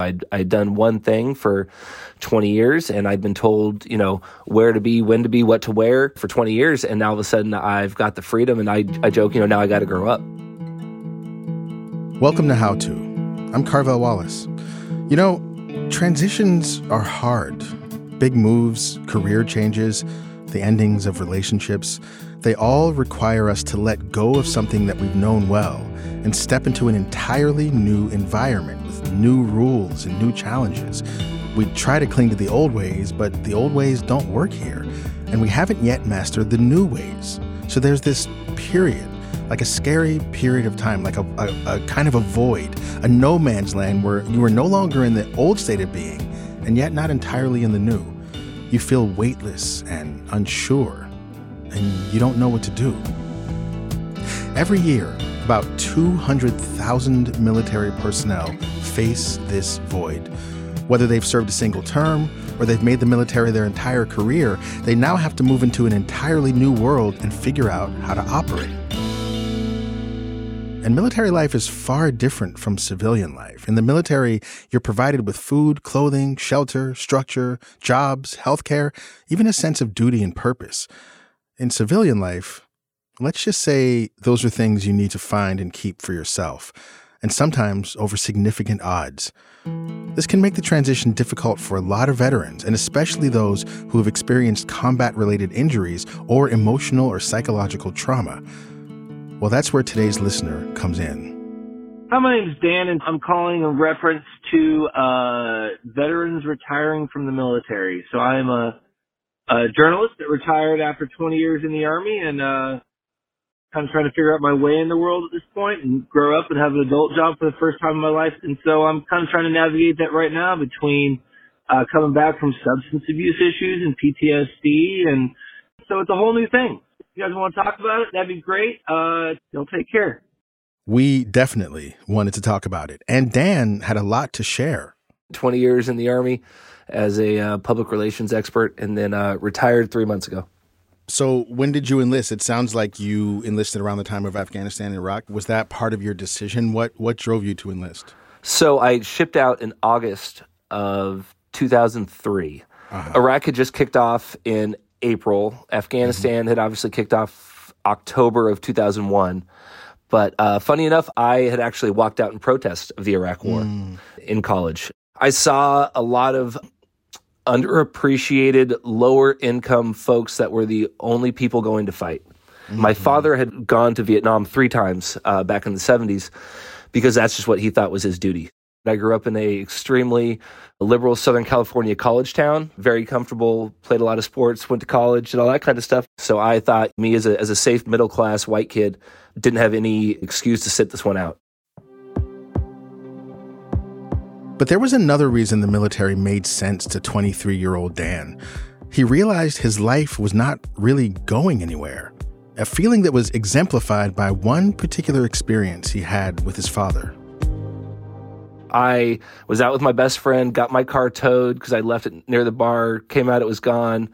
I'd, I'd done one thing for 20 years and I'd been told, you know, where to be, when to be, what to wear for 20 years. And now all of a sudden I've got the freedom and I, I joke, you know, now I got to grow up. Welcome to How To. I'm Carvell Wallace. You know, transitions are hard. Big moves, career changes, the endings of relationships, they all require us to let go of something that we've known well and step into an entirely new environment new rules and new challenges. We try to cling to the old ways, but the old ways don't work here, and we haven't yet mastered the new ways. So there's this period, like a scary period of time, like a, a, a kind of a void, a no man's land where you are no longer in the old state of being, and yet not entirely in the new. You feel weightless and unsure, and you don't know what to do. Every year, about 200,000 military personnel face this void. Whether they've served a single term or they've made the military their entire career, they now have to move into an entirely new world and figure out how to operate. And military life is far different from civilian life. In the military, you're provided with food, clothing, shelter, structure, jobs, healthcare, even a sense of duty and purpose. In civilian life, Let's just say those are things you need to find and keep for yourself, and sometimes over significant odds. This can make the transition difficult for a lot of veterans, and especially those who have experienced combat related injuries or emotional or psychological trauma. Well, that's where today's listener comes in. Hi, my name is Dan, and I'm calling in reference to uh, veterans retiring from the military. So I am a, a journalist that retired after 20 years in the Army, and uh, kind of trying to figure out my way in the world at this point and grow up and have an adult job for the first time in my life. And so I'm kind of trying to navigate that right now between uh, coming back from substance abuse issues and PTSD. And so it's a whole new thing. If you guys want to talk about it, that'd be great. Uh, you'll take care. We definitely wanted to talk about it. And Dan had a lot to share. 20 years in the Army as a uh, public relations expert and then uh, retired three months ago. So, when did you enlist? It sounds like you enlisted around the time of Afghanistan and Iraq. Was that part of your decision? What what drove you to enlist? So, I shipped out in August of 2003. Uh-huh. Iraq had just kicked off in April. Afghanistan mm-hmm. had obviously kicked off October of 2001. But uh, funny enough, I had actually walked out in protest of the Iraq War mm. in college. I saw a lot of underappreciated, lower income folks that were the only people going to fight. Mm-hmm. My father had gone to Vietnam three times uh, back in the 70s because that's just what he thought was his duty. I grew up in a extremely liberal Southern California college town, very comfortable, played a lot of sports, went to college and all that kind of stuff. So I thought me as a, as a safe middle class white kid didn't have any excuse to sit this one out. But there was another reason the military made sense to 23 year old Dan. He realized his life was not really going anywhere, a feeling that was exemplified by one particular experience he had with his father. I was out with my best friend, got my car towed because I left it near the bar, came out, it was gone.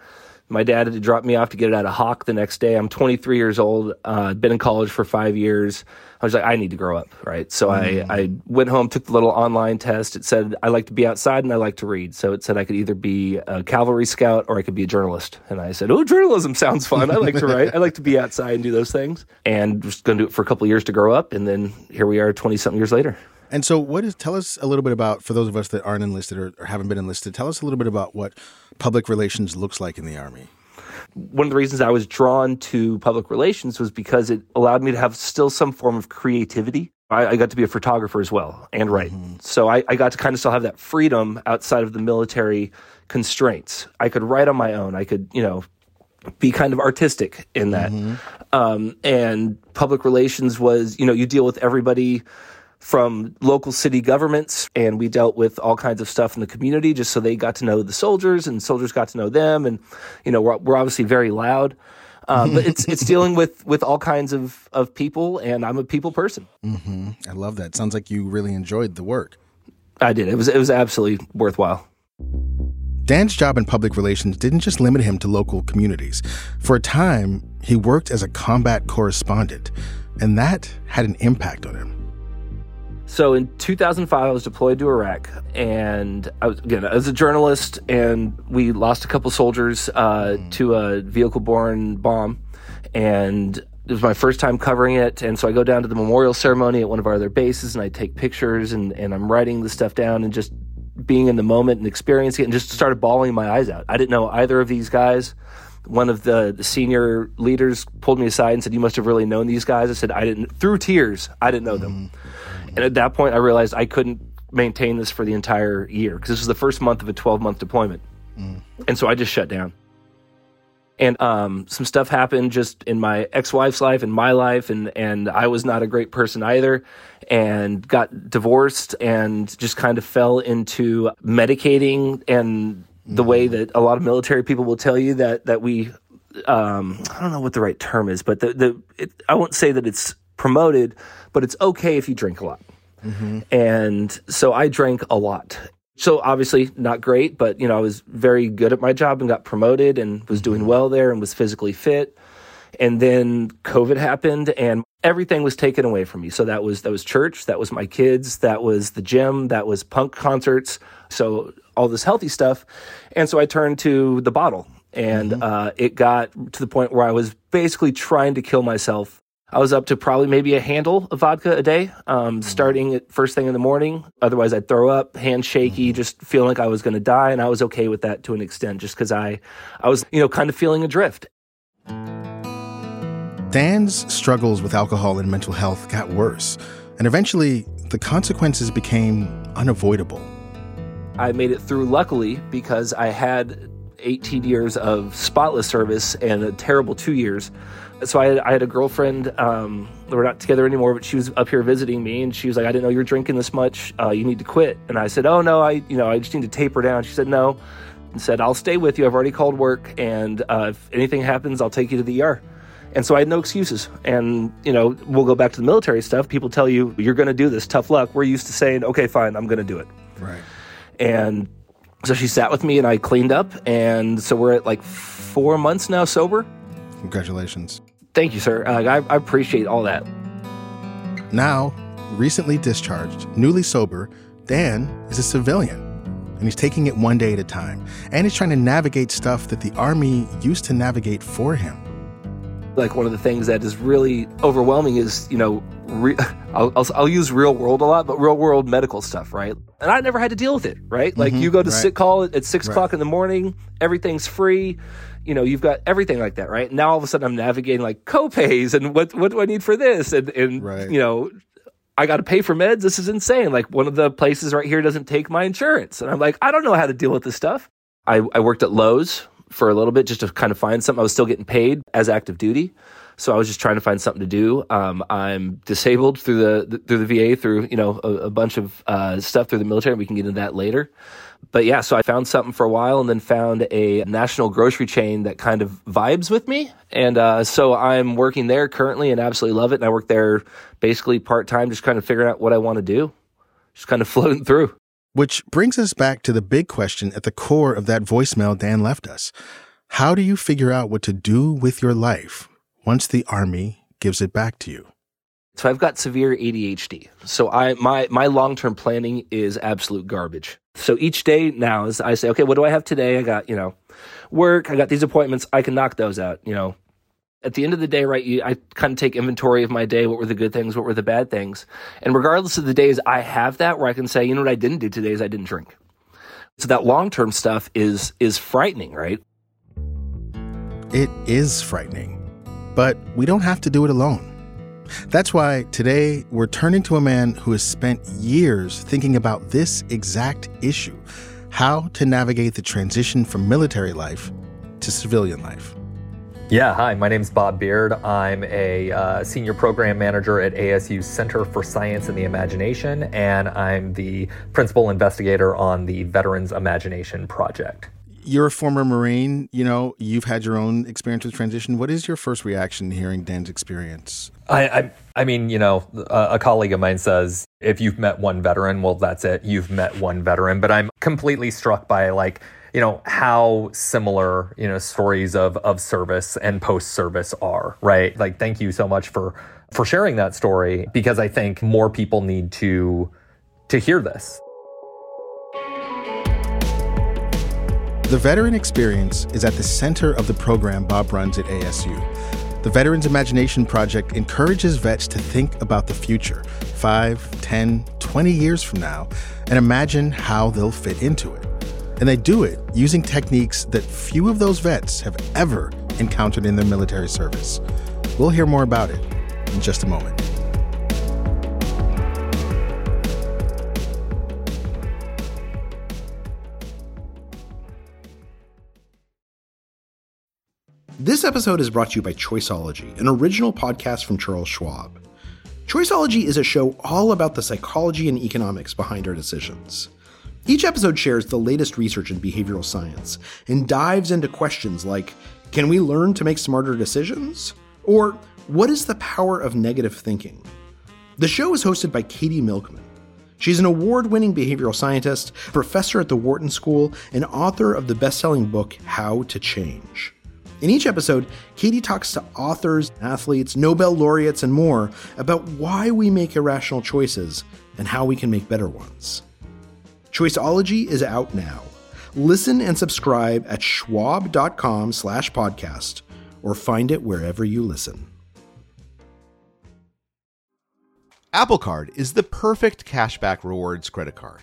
My dad had to drop me off to get it out of Hawk the next day. I'm 23 years old, uh, been in college for five years. I was like, I need to grow up, right? So mm. I, I went home, took the little online test. It said I like to be outside and I like to read. So it said I could either be a cavalry scout or I could be a journalist. And I said, oh, journalism sounds fun. I like to write. I like to be outside and do those things. And just going to do it for a couple years to grow up. And then here we are 20 something years later. And so, what is? Tell us a little bit about for those of us that aren't enlisted or, or haven't been enlisted. Tell us a little bit about what public relations looks like in the army one of the reasons I was drawn to public relations was because it allowed me to have still some form of creativity. I, I got to be a photographer as well and write. Mm-hmm. So I, I got to kind of still have that freedom outside of the military constraints. I could write on my own. I could, you know, be kind of artistic in that. Mm-hmm. Um, and public relations was, you know, you deal with everybody from local city governments and we dealt with all kinds of stuff in the community just so they got to know the soldiers and soldiers got to know them and you know we're, we're obviously very loud um, but it's it's dealing with with all kinds of of people and i'm a people person mm-hmm. i love that sounds like you really enjoyed the work i did it was it was absolutely worthwhile Dan's job in public relations didn't just limit him to local communities. For a time, he worked as a combat correspondent, and that had an impact on him. So in 2005, I was deployed to Iraq, and I was again as a journalist, and we lost a couple soldiers uh, mm. to a vehicle-borne bomb, and it was my first time covering it. And so I go down to the memorial ceremony at one of our other bases, and I take pictures, and, and I'm writing the stuff down, and just being in the moment and experiencing it, and just started bawling my eyes out. I didn't know either of these guys. One of the, the senior leaders pulled me aside and said, "You must have really known these guys." I said, "I didn't." Through tears, I didn't know them. Mm-hmm. And at that point, I realized I couldn't maintain this for the entire year because this was the first month of a 12 month deployment. Mm. And so I just shut down. And um, some stuff happened just in my ex wife's life and my life, and, and I was not a great person either, and got divorced and just kind of fell into medicating and the way mm. that a lot of military people will tell you that that we um, I don't know what the right term is, but the the it, I won't say that it's promoted, but it's okay if you drink a lot. Mm-hmm. And so I drank a lot. So obviously not great, but you know, I was very good at my job and got promoted and was doing well there and was physically fit. And then COVID happened and everything was taken away from me. So that was that was church, that was my kids, that was the gym, that was punk concerts. So all this healthy stuff. And so I turned to the bottle and mm-hmm. uh, it got to the point where I was basically trying to kill myself I was up to probably maybe a handle of vodka a day, um, mm-hmm. starting at first thing in the morning. Otherwise, I'd throw up, hand shaky, mm-hmm. just feeling like I was going to die, and I was okay with that to an extent, just because I, I was, you know, kind of feeling adrift. Dan's struggles with alcohol and mental health got worse, and eventually the consequences became unavoidable. I made it through luckily because I had 18 years of spotless service and a terrible two years so I had, I had a girlfriend. Um, we're not together anymore, but she was up here visiting me, and she was like, "I didn't know you were drinking this much. Uh, you need to quit." And I said, "Oh no, I you know I just need to taper down." She said, "No," and said, "I'll stay with you. I've already called work, and uh, if anything happens, I'll take you to the ER." And so I had no excuses. And you know, we'll go back to the military stuff. People tell you you're going to do this. Tough luck. We're used to saying, "Okay, fine, I'm going to do it." Right. And so she sat with me, and I cleaned up, and so we're at like four months now sober. Congratulations. Thank you, sir. Uh, I, I appreciate all that. Now, recently discharged, newly sober, Dan is a civilian. And he's taking it one day at a time. And he's trying to navigate stuff that the Army used to navigate for him. Like one of the things that is really overwhelming is, you know, re- I'll, I'll, I'll, use real world a lot, but real world medical stuff, right? And I never had to deal with it, right? Like mm-hmm, you go to right. sick call at six right. o'clock in the morning, everything's free you know, you've got everything like that, right? Now all of a sudden I'm navigating like copays and what what do I need for this? And and right. you know, I got to pay for meds. This is insane. Like one of the places right here doesn't take my insurance. And I'm like, I don't know how to deal with this stuff. I, I worked at Lowe's for a little bit just to kind of find something. I was still getting paid as active duty. So I was just trying to find something to do. Um, I'm disabled through the, the, through the VA through you know a, a bunch of uh, stuff through the military. We can get into that later but yeah, so I found something for a while and then found a national grocery chain that kind of vibes with me. And uh, so I'm working there currently and absolutely love it. And I work there basically part time, just kind of figuring out what I want to do, just kind of floating through. Which brings us back to the big question at the core of that voicemail Dan left us. How do you figure out what to do with your life once the Army gives it back to you? So I've got severe ADHD. So I my my long-term planning is absolute garbage. So each day now is I say, okay, what do I have today? I got, you know, work, I got these appointments, I can knock those out, you know. At the end of the day, right, you, I kind of take inventory of my day. What were the good things? What were the bad things? And regardless of the days I have that where I can say, you know what I didn't do today is I didn't drink. So that long-term stuff is is frightening, right? It is frightening. But we don't have to do it alone. That's why today we're turning to a man who has spent years thinking about this exact issue how to navigate the transition from military life to civilian life. Yeah, hi, my name is Bob Beard. I'm a uh, senior program manager at ASU's Center for Science and the Imagination, and I'm the principal investigator on the Veterans Imagination Project. You're a former Marine, you know, you've had your own experience with transition. What is your first reaction hearing Dan's experience? I, I, I mean, you know, a, a colleague of mine says, if you've met one veteran, well, that's it. You've met one veteran. But I'm completely struck by like, you know how similar you know stories of of service and post service are right like thank you so much for for sharing that story because i think more people need to to hear this the veteran experience is at the center of the program bob runs at asu the veterans imagination project encourages vets to think about the future 5 10 20 years from now and imagine how they'll fit into it and they do it using techniques that few of those vets have ever encountered in their military service. We'll hear more about it in just a moment. This episode is brought to you by Choiceology, an original podcast from Charles Schwab. Choiceology is a show all about the psychology and economics behind our decisions. Each episode shares the latest research in behavioral science and dives into questions like Can we learn to make smarter decisions? Or What is the power of negative thinking? The show is hosted by Katie Milkman. She's an award winning behavioral scientist, professor at the Wharton School, and author of the best selling book How to Change. In each episode, Katie talks to authors, athletes, Nobel laureates, and more about why we make irrational choices and how we can make better ones. Choiceology is out now. Listen and subscribe at schwab.com slash podcast or find it wherever you listen. Apple Card is the perfect cashback rewards credit card.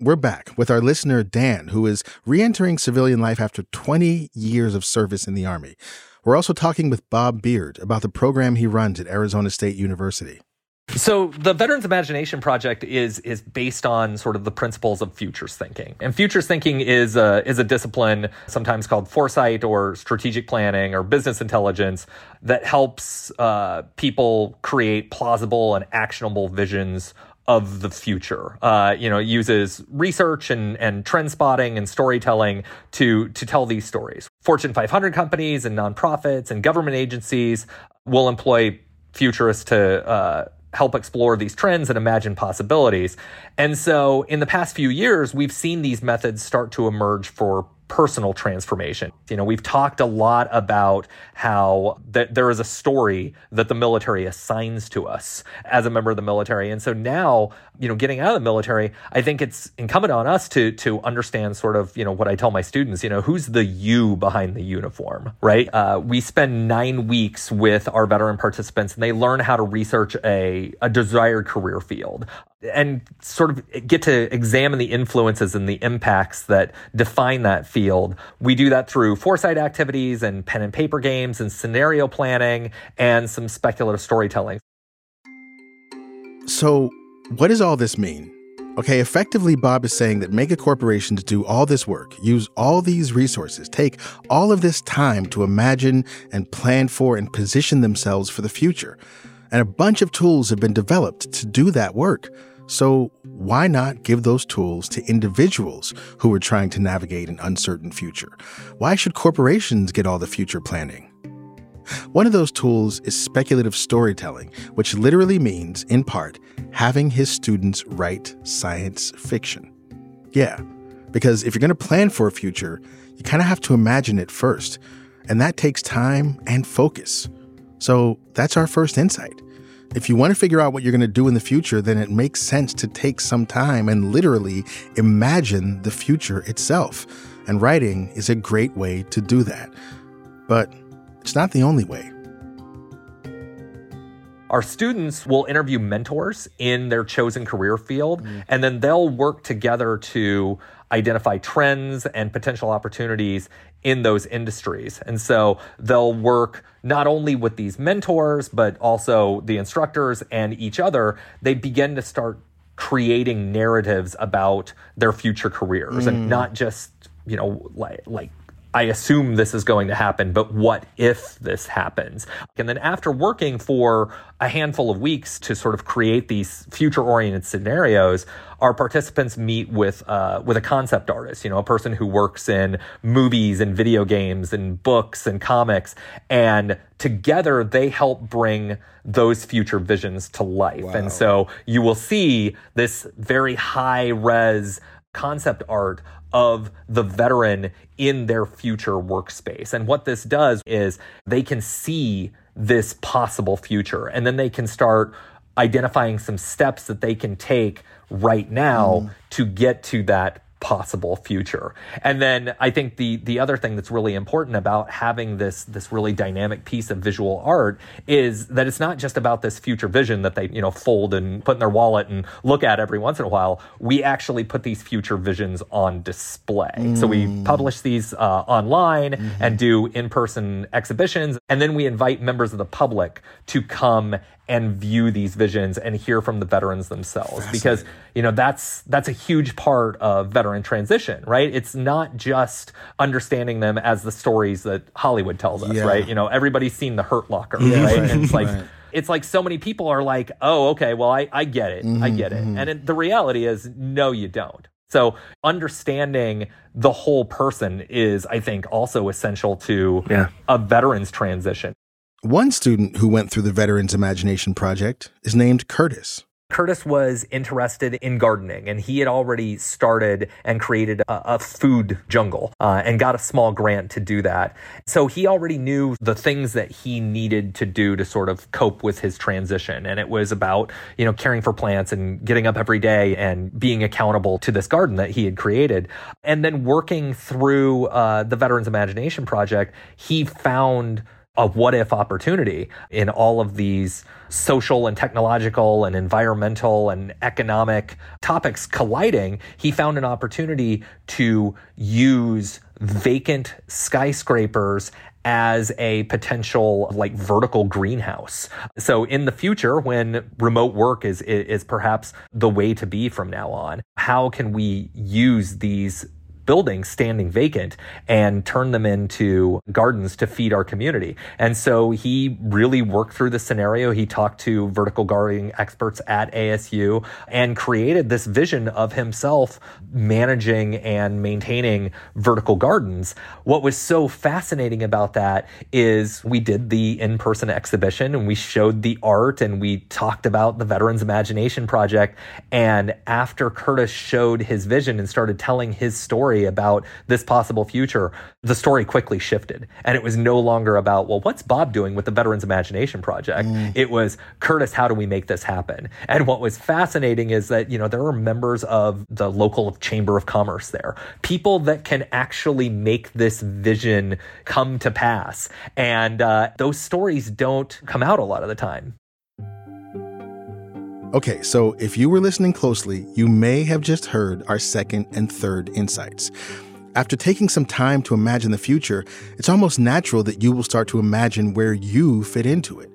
We're back with our listener, Dan, who is re entering civilian life after 20 years of service in the Army. We're also talking with Bob Beard about the program he runs at Arizona State University. So the Veterans Imagination Project is is based on sort of the principles of futures thinking, and futures thinking is a is a discipline sometimes called foresight or strategic planning or business intelligence that helps uh, people create plausible and actionable visions of the future. Uh, you know, uses research and, and trend spotting and storytelling to to tell these stories. Fortune 500 companies and nonprofits and government agencies will employ futurists to uh, help explore these trends and imagine possibilities. And so in the past few years, we've seen these methods start to emerge for personal transformation. You know, we've talked a lot about how that there is a story that the military assigns to us as a member of the military. And so now, you know, getting out of the military, I think it's incumbent on us to to understand sort of, you know, what I tell my students, you know, who's the you behind the uniform, right? Uh, we spend nine weeks with our veteran participants and they learn how to research a, a desired career field and sort of get to examine the influences and the impacts that define that field. We do that through foresight activities and pen and paper games and scenario planning and some speculative storytelling. So, what does all this mean? Okay, effectively, Bob is saying that mega corporations do all this work, use all these resources, take all of this time to imagine and plan for and position themselves for the future. And a bunch of tools have been developed to do that work. So, why not give those tools to individuals who are trying to navigate an uncertain future? Why should corporations get all the future planning? One of those tools is speculative storytelling, which literally means, in part, having his students write science fiction. Yeah, because if you're going to plan for a future, you kind of have to imagine it first, and that takes time and focus. So that's our first insight. If you want to figure out what you're going to do in the future, then it makes sense to take some time and literally imagine the future itself. And writing is a great way to do that. But it's not the only way. Our students will interview mentors in their chosen career field, mm. and then they'll work together to identify trends and potential opportunities in those industries. And so they'll work not only with these mentors, but also the instructors and each other. They begin to start creating narratives about their future careers mm. and not just, you know, like, like I assume this is going to happen, but what if this happens? And then after working for a handful of weeks to sort of create these future oriented scenarios, our participants meet with uh, with a concept artist, you know, a person who works in movies and video games and books and comics, and together they help bring those future visions to life. Wow. And so you will see this very high res concept art of the veteran in their future workspace. And what this does is they can see this possible future and then they can start identifying some steps that they can take right now mm. to get to that possible future. And then I think the the other thing that's really important about having this this really dynamic piece of visual art is that it's not just about this future vision that they, you know, fold and put in their wallet and look at every once in a while. We actually put these future visions on display. Mm. So we mm. publish these uh, online mm-hmm. and do in-person exhibitions and then we invite members of the public to come and view these visions and hear from the veterans themselves because you know that's that's a huge part of veteran transition right it's not just understanding them as the stories that hollywood tells us yeah. right you know everybody's seen the hurt locker yeah, right? right and it's like right. it's like so many people are like oh okay well i, I get it mm-hmm, i get it mm-hmm. and it, the reality is no you don't so understanding the whole person is, I think, also essential to yeah. a veteran's transition. One student who went through the Veterans Imagination Project is named Curtis. Curtis was interested in gardening and he had already started and created a, a food jungle uh, and got a small grant to do that. So he already knew the things that he needed to do to sort of cope with his transition. And it was about, you know, caring for plants and getting up every day and being accountable to this garden that he had created. And then working through uh, the Veterans Imagination Project, he found a what if opportunity in all of these social and technological and environmental and economic topics colliding, he found an opportunity to use vacant skyscrapers as a potential like vertical greenhouse. So in the future when remote work is is perhaps the way to be from now on, how can we use these buildings standing vacant and turn them into gardens to feed our community. And so he really worked through the scenario. He talked to vertical gardening experts at ASU and created this vision of himself managing and maintaining vertical gardens. What was so fascinating about that is we did the in person exhibition and we showed the art and we talked about the Veterans Imagination Project. And after Curtis showed his vision and started telling his story, story about this possible future, the story quickly shifted. And it was no longer about, well, what's Bob doing with the Veterans Imagination Project? Mm. It was, Curtis, how do we make this happen? And what was fascinating is that, you know, there are members of the local Chamber of Commerce there, people that can actually make this vision come to pass. And uh, those stories don't come out a lot of the time. Okay, so if you were listening closely, you may have just heard our second and third insights. After taking some time to imagine the future, it's almost natural that you will start to imagine where you fit into it.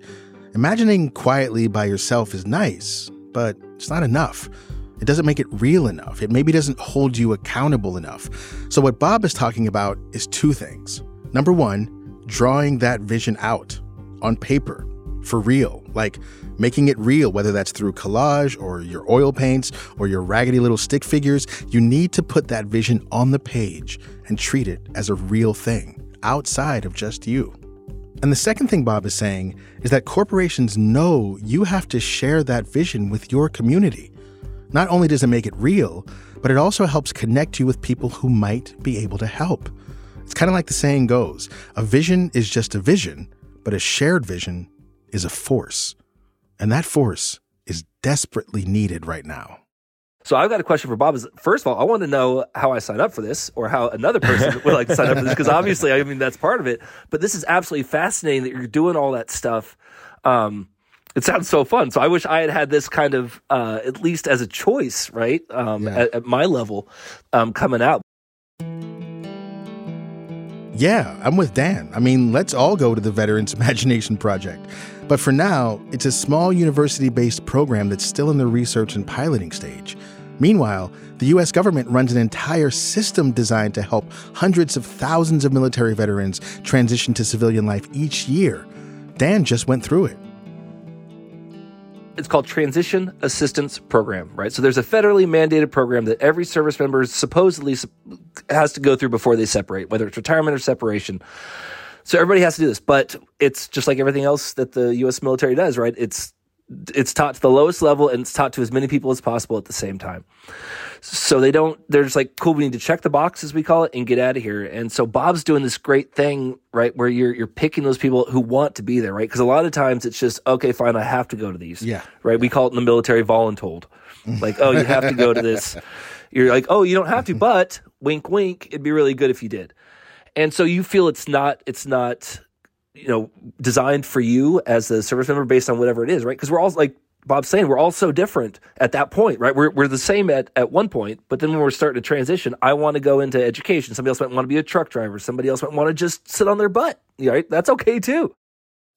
Imagining quietly by yourself is nice, but it's not enough. It doesn't make it real enough. It maybe doesn't hold you accountable enough. So, what Bob is talking about is two things. Number one, drawing that vision out on paper for real, like making it real, whether that's through collage or your oil paints or your raggedy little stick figures. You need to put that vision on the page and treat it as a real thing outside of just you. And the second thing Bob is saying is that corporations know you have to share that vision with your community. Not only does it make it real, but it also helps connect you with people who might be able to help. It's kind of like the saying goes a vision is just a vision, but a shared vision is a force. And that force is desperately needed right now. So I've got a question for Bob. Is first of all, I want to know how I sign up for this, or how another person would like to sign up for this, because obviously, I mean, that's part of it. But this is absolutely fascinating that you're doing all that stuff. Um, it sounds so fun. So I wish I had had this kind of uh, at least as a choice, right? Um, Yeah. at, at my level, um, coming out. Yeah, I'm with Dan. I mean, let's all go to the Veterans Imagination Project. But for now, it's a small university based program that's still in the research and piloting stage. Meanwhile, the US government runs an entire system designed to help hundreds of thousands of military veterans transition to civilian life each year. Dan just went through it. It's called Transition Assistance Program, right? So there's a federally mandated program that every service member supposedly has to go through before they separate, whether it's retirement or separation. So everybody has to do this, but it's just like everything else that the U.S. military does, right? It's it's taught to the lowest level and it's taught to as many people as possible at the same time. So they don't, they're just like, cool, we need to check the box, as we call it, and get out of here. And so Bob's doing this great thing, right, where you're you're picking those people who want to be there, right? Because a lot of times it's just, okay, fine, I have to go to these. Yeah. Right. We call it in the military voluntold. Like, oh, you have to go to this. You're like, oh, you don't have to, but wink, wink, it'd be really good if you did. And so you feel it's not, it's not, you know, designed for you as a service member based on whatever it is, right? Because we're all like Bob's saying, we're all so different at that point, right? We're, we're the same at, at one point, but then when we're starting to transition, I want to go into education. Somebody else might want to be a truck driver. Somebody else might want to just sit on their butt, right? That's okay too.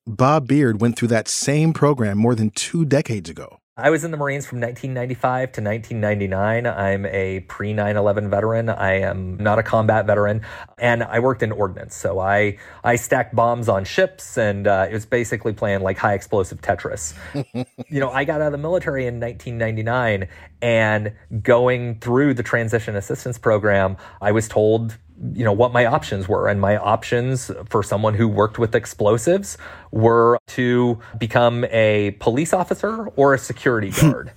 Bob Beard went through that same program more than two decades ago. I was in the Marines from 1995 to 1999. I'm a pre 9 11 veteran. I am not a combat veteran. And I worked in ordnance. So I, I stacked bombs on ships, and uh, it was basically playing like high explosive Tetris. you know, I got out of the military in 1999, and going through the transition assistance program, I was told you know what my options were. And my options for someone who worked with explosives were to become a police officer or a security guard.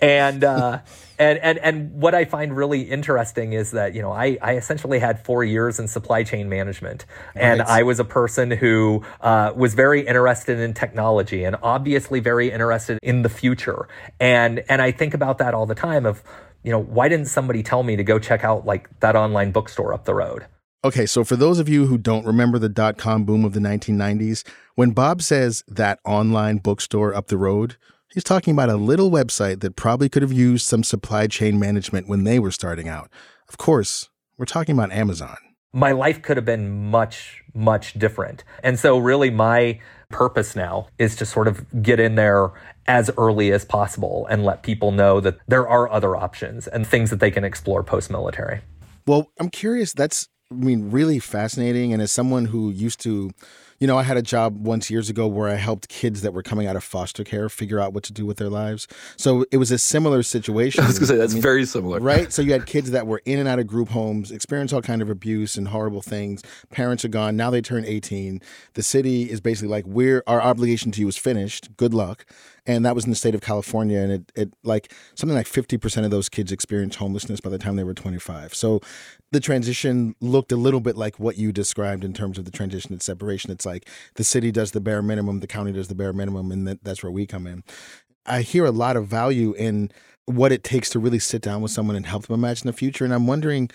And uh and, and and what I find really interesting is that you know I, I essentially had four years in supply chain management, and Right. I was a person who uh, was very interested in technology and obviously very interested in the future, and and I think about that all the time of you know why didn't somebody tell me to go check out like that online bookstore up the road? Okay, so for those of you who don't remember the dot com boom of the 1990s, when Bob says that online bookstore up the road, he's talking about a little website that probably could have used some supply chain management when they were starting out. Of course, we're talking about Amazon. my life could have been much, much different. And so, really, my purpose now is to sort of get in there as early as possible and let people know that there are other options and things that they can explore post military. Well, I'm curious. That's, I mean, really fascinating. And as someone who used to, you know, I had a job once years ago where I helped kids that were coming out of foster care figure out what to do with their lives. So it was a similar situation. I was gonna say that's I mean, very similar, right? So you had kids that were in and out of group homes, experience all kind of abuse and horrible things. Parents are gone. Now they turn 18. The city is basically like, we're our obligation to you is finished. Good luck. And that was in the state of California. And it, it like something like 50% of those kids experienced homelessness by the time they were 25. So the transition looked a little bit like what you described in terms of the transition and separation. It's like the city does the bare minimum, the county does the bare minimum, and that, that's where we come in. I hear a lot of value in what it takes to really sit down with someone and help them imagine the future. And I'm wondering,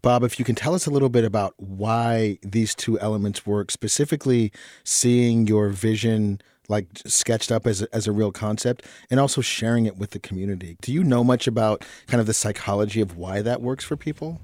Bob, if you can tell us a little bit about why these two elements work, specifically seeing your vision like sketched up as a, as a real concept and also sharing it with the community. Do you know much about kind of the psychology of why that works for people?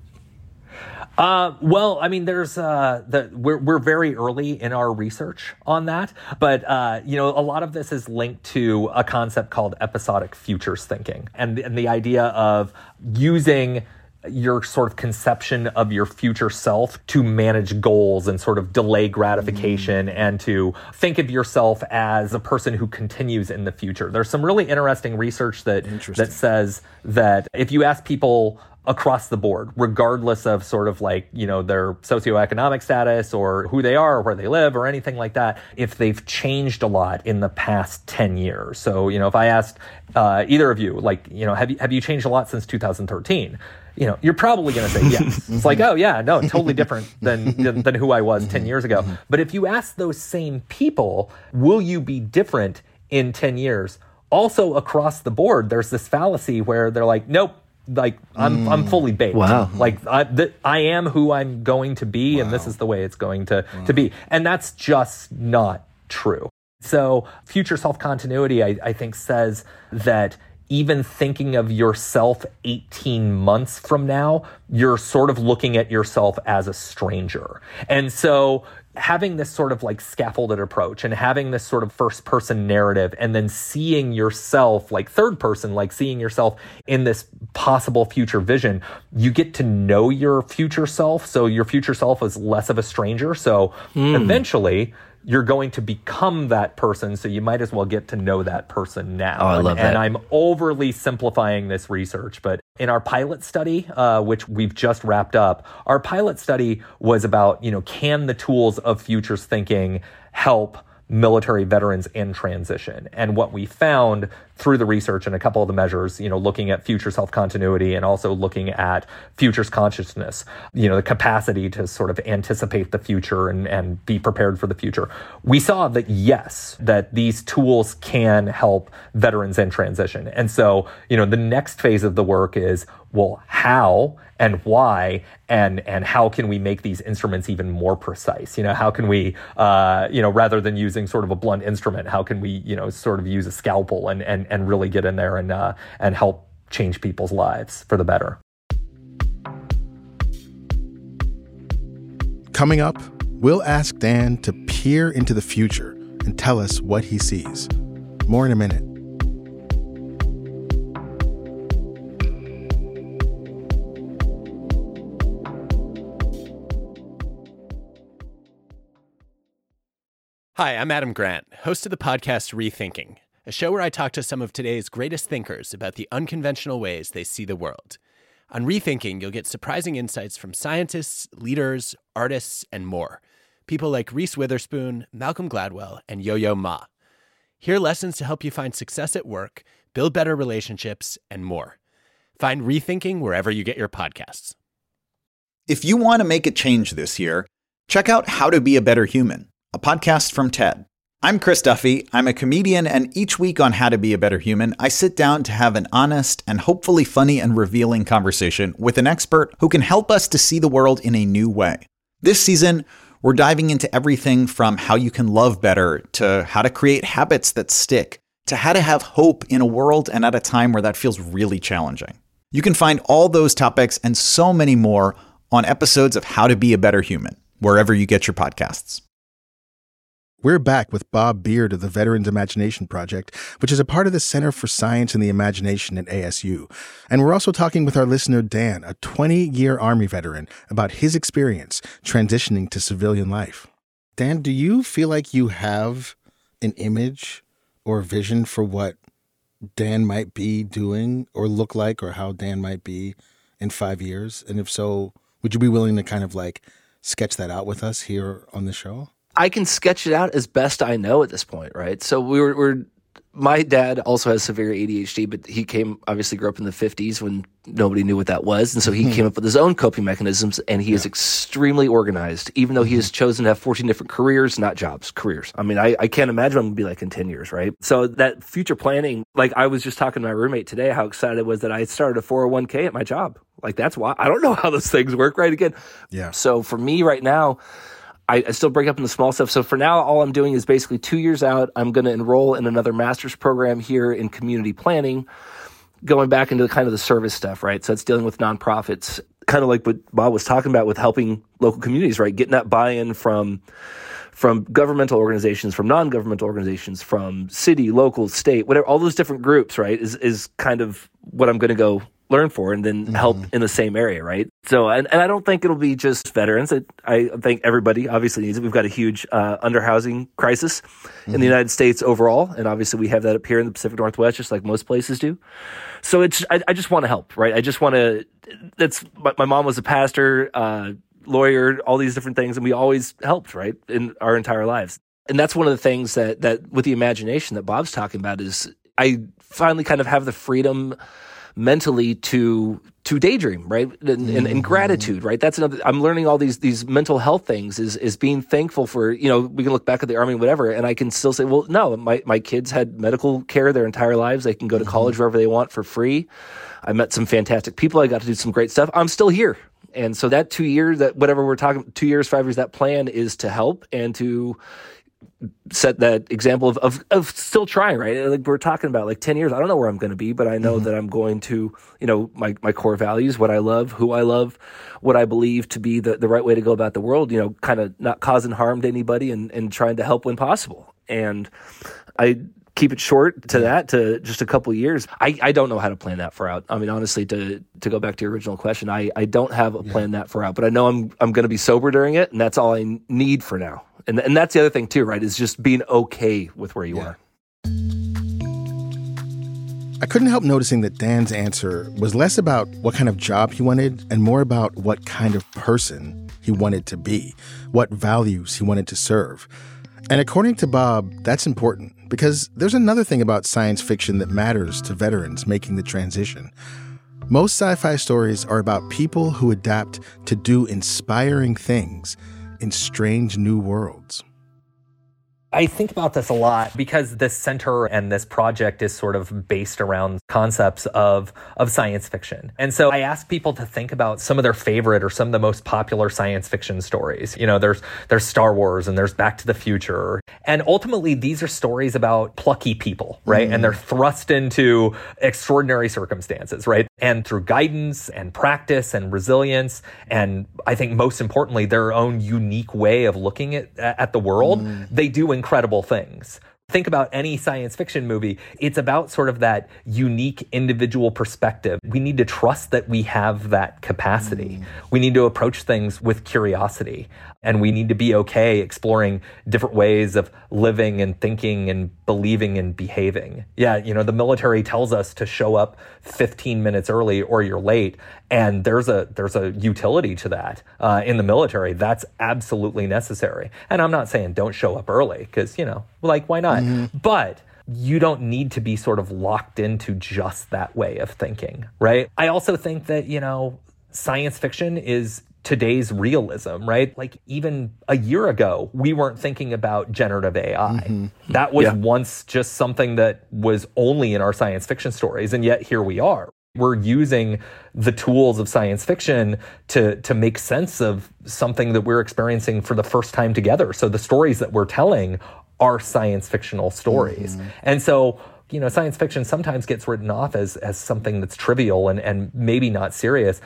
Uh, well, I mean, there's uh, the we're we're very early in our research on that, but uh, you know, a lot of this is linked to a concept called episodic futures thinking, and and the idea of using your sort of conception of your future self to manage goals and sort of delay gratification and to think of yourself as a person who continues in the future. There's some really interesting research that that says that if you ask people across the board, regardless of sort of like, you know, their socioeconomic status or who they are or where they live or anything like that, if they've changed a lot in the past 10 years. So, you know, if I asked uh, either of you, like, you know, have you, have you changed a lot since 2013? You know, you're probably going to say yes. it's like, oh yeah, no, totally different than, than than who I was 10 years ago. Mm-hmm. But if you ask those same people, will you be different in 10 years? also across the board, there's this fallacy where they're like, nope, like I'm I'm mm. fully baked. Wow. Like I th- I am who I'm going to be, and this is the way it's going to to mm. be, and that's just not true. So future self continuity, I, I think, says that even thinking of yourself 18 months from now, you're sort of looking at yourself as a stranger. And so having this sort of like scaffolded approach and having this sort of first person narrative and then seeing yourself like third person, like seeing yourself in this possible future vision, you get to know your future self. So your future self is less of a stranger. So hmm. eventually, you're going to become that person, so you might as well get to know that person now. Oh, I love and, and. I'm overly simplifying this research, but in our pilot study, uh, which we've just wrapped up, our pilot study was about, you know, can the tools of futures thinking help military veterans in transition? And what we found through the research and a couple of the measures, you know, looking at future self continuity and also looking at futures consciousness, you know, the capacity to sort of anticipate the future and, and be prepared for the future. We saw that yes, that these tools can help veterans in transition. And so, you know, the next phase of the work is, well, how and why and and how can we make these instruments even more precise you know how can we uh, you know rather than using sort of a blunt instrument how can we you know sort of use a scalpel and and, and really get in there and uh, and help change people's lives for the better Coming up, we'll ask Dan to peer into the future and tell us what he sees. More in a minute. Hi, I'm Adam Grant, host of the podcast Rethinking, a show where I talk to some of today's greatest thinkers about the unconventional ways they see the world. On Rethinking, you'll get surprising insights from scientists, leaders, artists, and more. People like Reese Witherspoon, Malcolm Gladwell, and Yo Yo Ma. Hear lessons to help you find success at work, build better relationships, and more. Find Rethinking wherever you get your podcasts. If you want to make a change this year, check out How to Be a Better Human, a podcast from TED. I'm Chris Duffy. I'm a comedian, and each week on How to Be a Better Human, I sit down to have an honest and hopefully funny and revealing conversation with an expert who can help us to see the world in a new way. This season, we're diving into everything from how you can love better to how to create habits that stick to how to have hope in a world and at a time where that feels really challenging. You can find all those topics and so many more on episodes of How to Be a Better Human, wherever you get your podcasts. We're back with Bob Beard of the Veterans Imagination Project, which is a part of the Center for Science and the Imagination at ASU. And we're also talking with our listener, Dan, a 20 year Army veteran, about his experience transitioning to civilian life. Dan, do you feel like you have an image or vision for what Dan might be doing or look like, or how Dan might be in five years? And if so, would you be willing to kind of like sketch that out with us here on the show? I can sketch it out as best I know at this point, right? So we were, we're my dad also has severe ADHD, but he came obviously grew up in the 50s when nobody knew what that was. And so he hmm. came up with his own coping mechanisms and he is extremely organized, even though he has hmm. chosen to have 14 different careers, not jobs, careers. I mean, I, I can't imagine I'm going to be like in 10 years, right? So that future planning, like I was just talking to my roommate today, how excited I was that I started a 401k at my job. Like that's why I don't know how those things work, right? Again. Yeah. So for me right now, I, I still break up in the small stuff. So for now, all I'm doing is basically two years out. I'm going to enroll in another master's program here in community planning, going back into kind of the service stuff, right? So it's dealing with nonprofits, kind of like what Bob was talking about with helping local communities, right? Getting that buy-in from from governmental organizations, from non-governmental organizations, from city, local, state, whatever, all those different groups, right? Is is kind of what I'm going to go learn for and then help mm-hmm. in the same area, right? So, and, and I don't think it'll be just veterans. I, I think everybody obviously needs it. We've got a huge uh, underhousing crisis in the United States overall, and obviously we have that up here in the Pacific Northwest, just like most places do. So it's I, I just want to help, right? I just want to. That's my, my mom was a pastor, uh, lawyer, all these different things, and we always helped, right, in our entire lives. And that's one of the things that that with the imagination that Bob's talking about is I finally kind of have the freedom mentally to to daydream, right? And, and, and, mm-hmm. gratitude, right? That's another. I'm learning all these these mental health things. Is is being thankful for you know we can look back at the army, whatever, and I can still say, well, no, my my kids had medical care their entire lives. They can go to mm-hmm. college wherever they want for free. I met some fantastic people. I got to do some great stuff. I'm still here. And so that two years, that whatever we're talking, two years, five years, that plan is to help and to set that example of, of, of still trying, right? Like we're talking about like 10 years. I don't know where I'm going to be, but I know mm-hmm. that I'm going to, you know, my, my core values, what I love, who I love, what I believe to be the, the right way to go about the world, you know, kind of not causing harm to anybody and, and trying to help when possible. And I, keep it short to that to just a couple years I, I don't know how to plan that far out i mean honestly to to go back to your original question i i don't have a plan yeah. that far out but i know i'm i'm going to be sober during it and that's all i need for now and and that's the other thing too right is just being okay with where you yeah. are I couldn't help noticing that Dan's answer was less about what kind of job he wanted and more about what kind of person he wanted to be, what values he wanted to serve. And according to Bob, that's important because there's another thing about science fiction that matters to veterans making the transition. Most sci fi stories are about people who adapt to do inspiring things in strange new worlds. I think about this a lot because this center and this project is sort of based around concepts of, of science fiction. And so I ask people to think about some of their favorite or some of the most popular science fiction stories. You know, there's, there's Star Wars and there's Back to the Future. And ultimately, these are stories about plucky people, right? Mm. And they're thrust into extraordinary circumstances, right? And through guidance and practice and resilience, and I think most importantly, their own unique way of looking at, at the world, mm. they do incredible things. Think about any science fiction movie. It's about sort of that unique individual perspective. We need to trust that we have that capacity. Mm. We need to approach things with curiosity and we need to be okay exploring different ways of living and thinking and believing and behaving. Yeah, you know, the military tells us to show up 15 minutes early or you're late, and there's a there's a utility to that uh, in the military. That's absolutely necessary. And I'm not saying don't show up early because you know, like why not? Mm-hmm. But you don't need to be sort of locked into just that way of thinking, right? I also think that, you know, science fiction is today's realism, right? Like even a year ago, we weren't thinking about generative AI. Mm-hmm. That was yeah. once just something that was only in our science fiction stories, and yet here we are. We're using the tools of science fiction to to make sense of something that we're experiencing for the first time together. So the stories that we're telling are science fictional stories. Mm-hmm. And so you know, science fiction sometimes gets written off as as something that's trivial and and maybe not serious.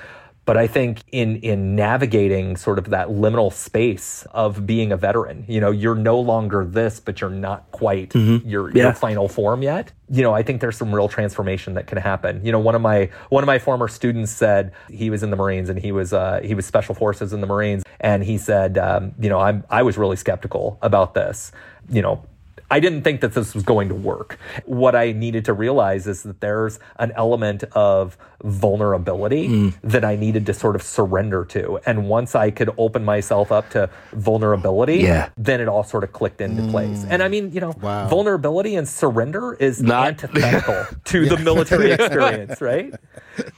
But I think in in navigating sort of that liminal space of being a veteran, you know, you're no longer this, but you're not quite mm-hmm. your yeah. your final form yet. You know, I think there's some real transformation that can happen. You know, one of my one of my former students said he was in the Marines and he was uh, he was Special Forces in the Marines, and he said, um, you know, I'm I was really skeptical about this. You know, I didn't think that this was going to work. What I needed to realize is that there's an element of vulnerability mm. that I needed to sort of surrender to. And once I could open myself up to vulnerability, yeah. then it all sort of clicked into mm. place. And I mean, you know, wow. vulnerability and surrender is Not antithetical to yeah. the military experience, right?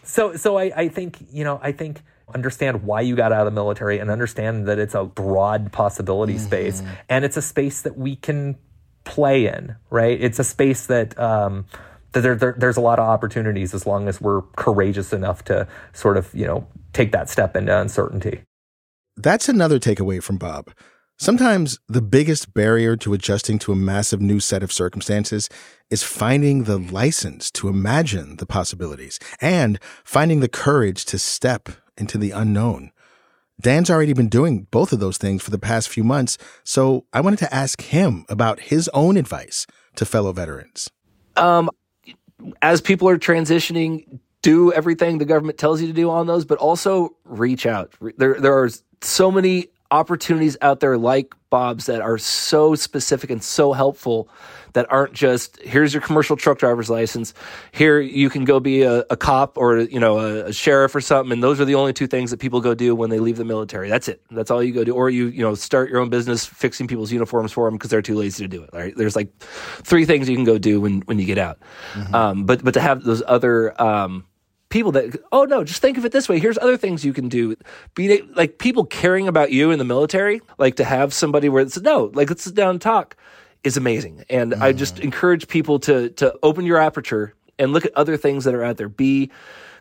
So so I, I think, you know, I think understand why you got out of the military and understand that it's a broad possibility mm-hmm. space and it's a space that we can play in, right? It's a space that um, that there, there, there's a lot of opportunities as long as we're courageous enough to sort of you know take that step into uncertainty. That's another takeaway from Bob. Sometimes the biggest barrier to adjusting to a massive new set of circumstances is finding the license to imagine the possibilities and finding the courage to step into the unknown. Dan's already been doing both of those things for the past few months, so I wanted to ask him about his own advice to fellow veterans. Um, as people are transitioning, do everything the government tells you to do on those, but also reach out. There, there are so many opportunities out there like Bob's that are so specific and so helpful that aren't just here's your commercial truck driver's license. Here you can go be a, a cop or you know a, a, sheriff or something, and those are the only two things that people go do when they leave the military. That's it. That's all you go do, or you you know start your own business fixing people's uniforms for them because they're too lazy to do it. Right? There's like three things you can go do when when you get out. Mm-hmm. Um, but but to have those other um, people that oh no just think of it this way here's other things you can do be like people caring about you in the military like to have somebody where it's no like let's sit down and talk is amazing and mm. i just mm. encourage people to to open your aperture and look at other things that are out there be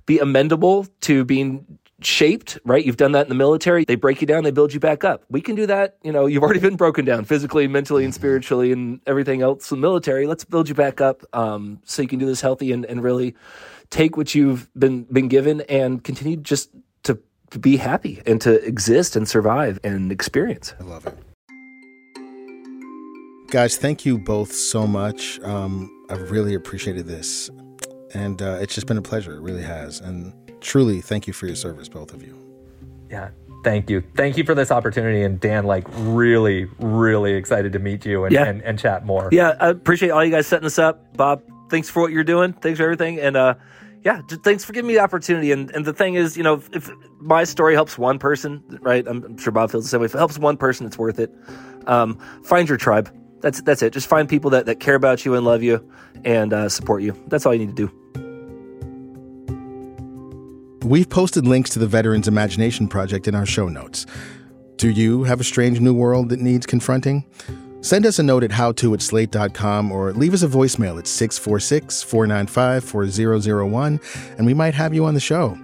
be amendable to being shaped, right? You've done that in the military. They break you down, they build you back up. We can do that. You know, you've already been broken down physically, mentally, and spiritually, and everything else in the military. Let's build you back up um, so you can do this healthy and, and really take what you've been been given and continue just to, to be happy and to exist and survive and experience. I love it. Guys, thank you both so much. Um, I've really appreciated this. And uh, it's just been a pleasure. It really has. And truly, thank you for your service, both of you. Yeah, thank you. Thank you for this opportunity. And Dan, like, really, really excited to meet you and, yeah. and, and, chat more. Yeah, I appreciate all you guys setting this up. Bob, thanks for what you're doing. Thanks for everything. And, uh, yeah, thanks for giving me the opportunity. And, and the thing is, you know, if, if my story helps one person, right? I'm, I'm, sure Bob feels the same way. If it helps one person, it's worth it. Um, find your tribe. That's that's it. Just find people that, that care about you and love you and uh, support you. That's all you need to do. We've posted links to the Veterans Imagination Project in our show notes. Do you have a strange new world that needs confronting? Send us a note at howto at slate.com or leave us a voicemail at 646 495 4001 and we might have you on the show.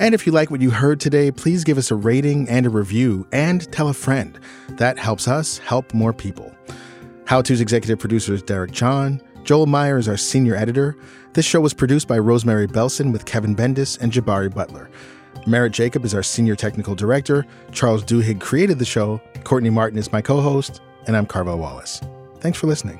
And if you like what you heard today, please give us a rating and a review and tell a friend. That helps us help more people. How To's executive producer is Derek John. Joel Meyer is our senior editor. This show was produced by Rosemary Belson with Kevin Bendis and Jabari Butler. Merritt Jacob is our senior technical director. Charles Duhigg created the show. Courtney Martin is my co host. And I'm Carvell Wallace. Thanks for listening.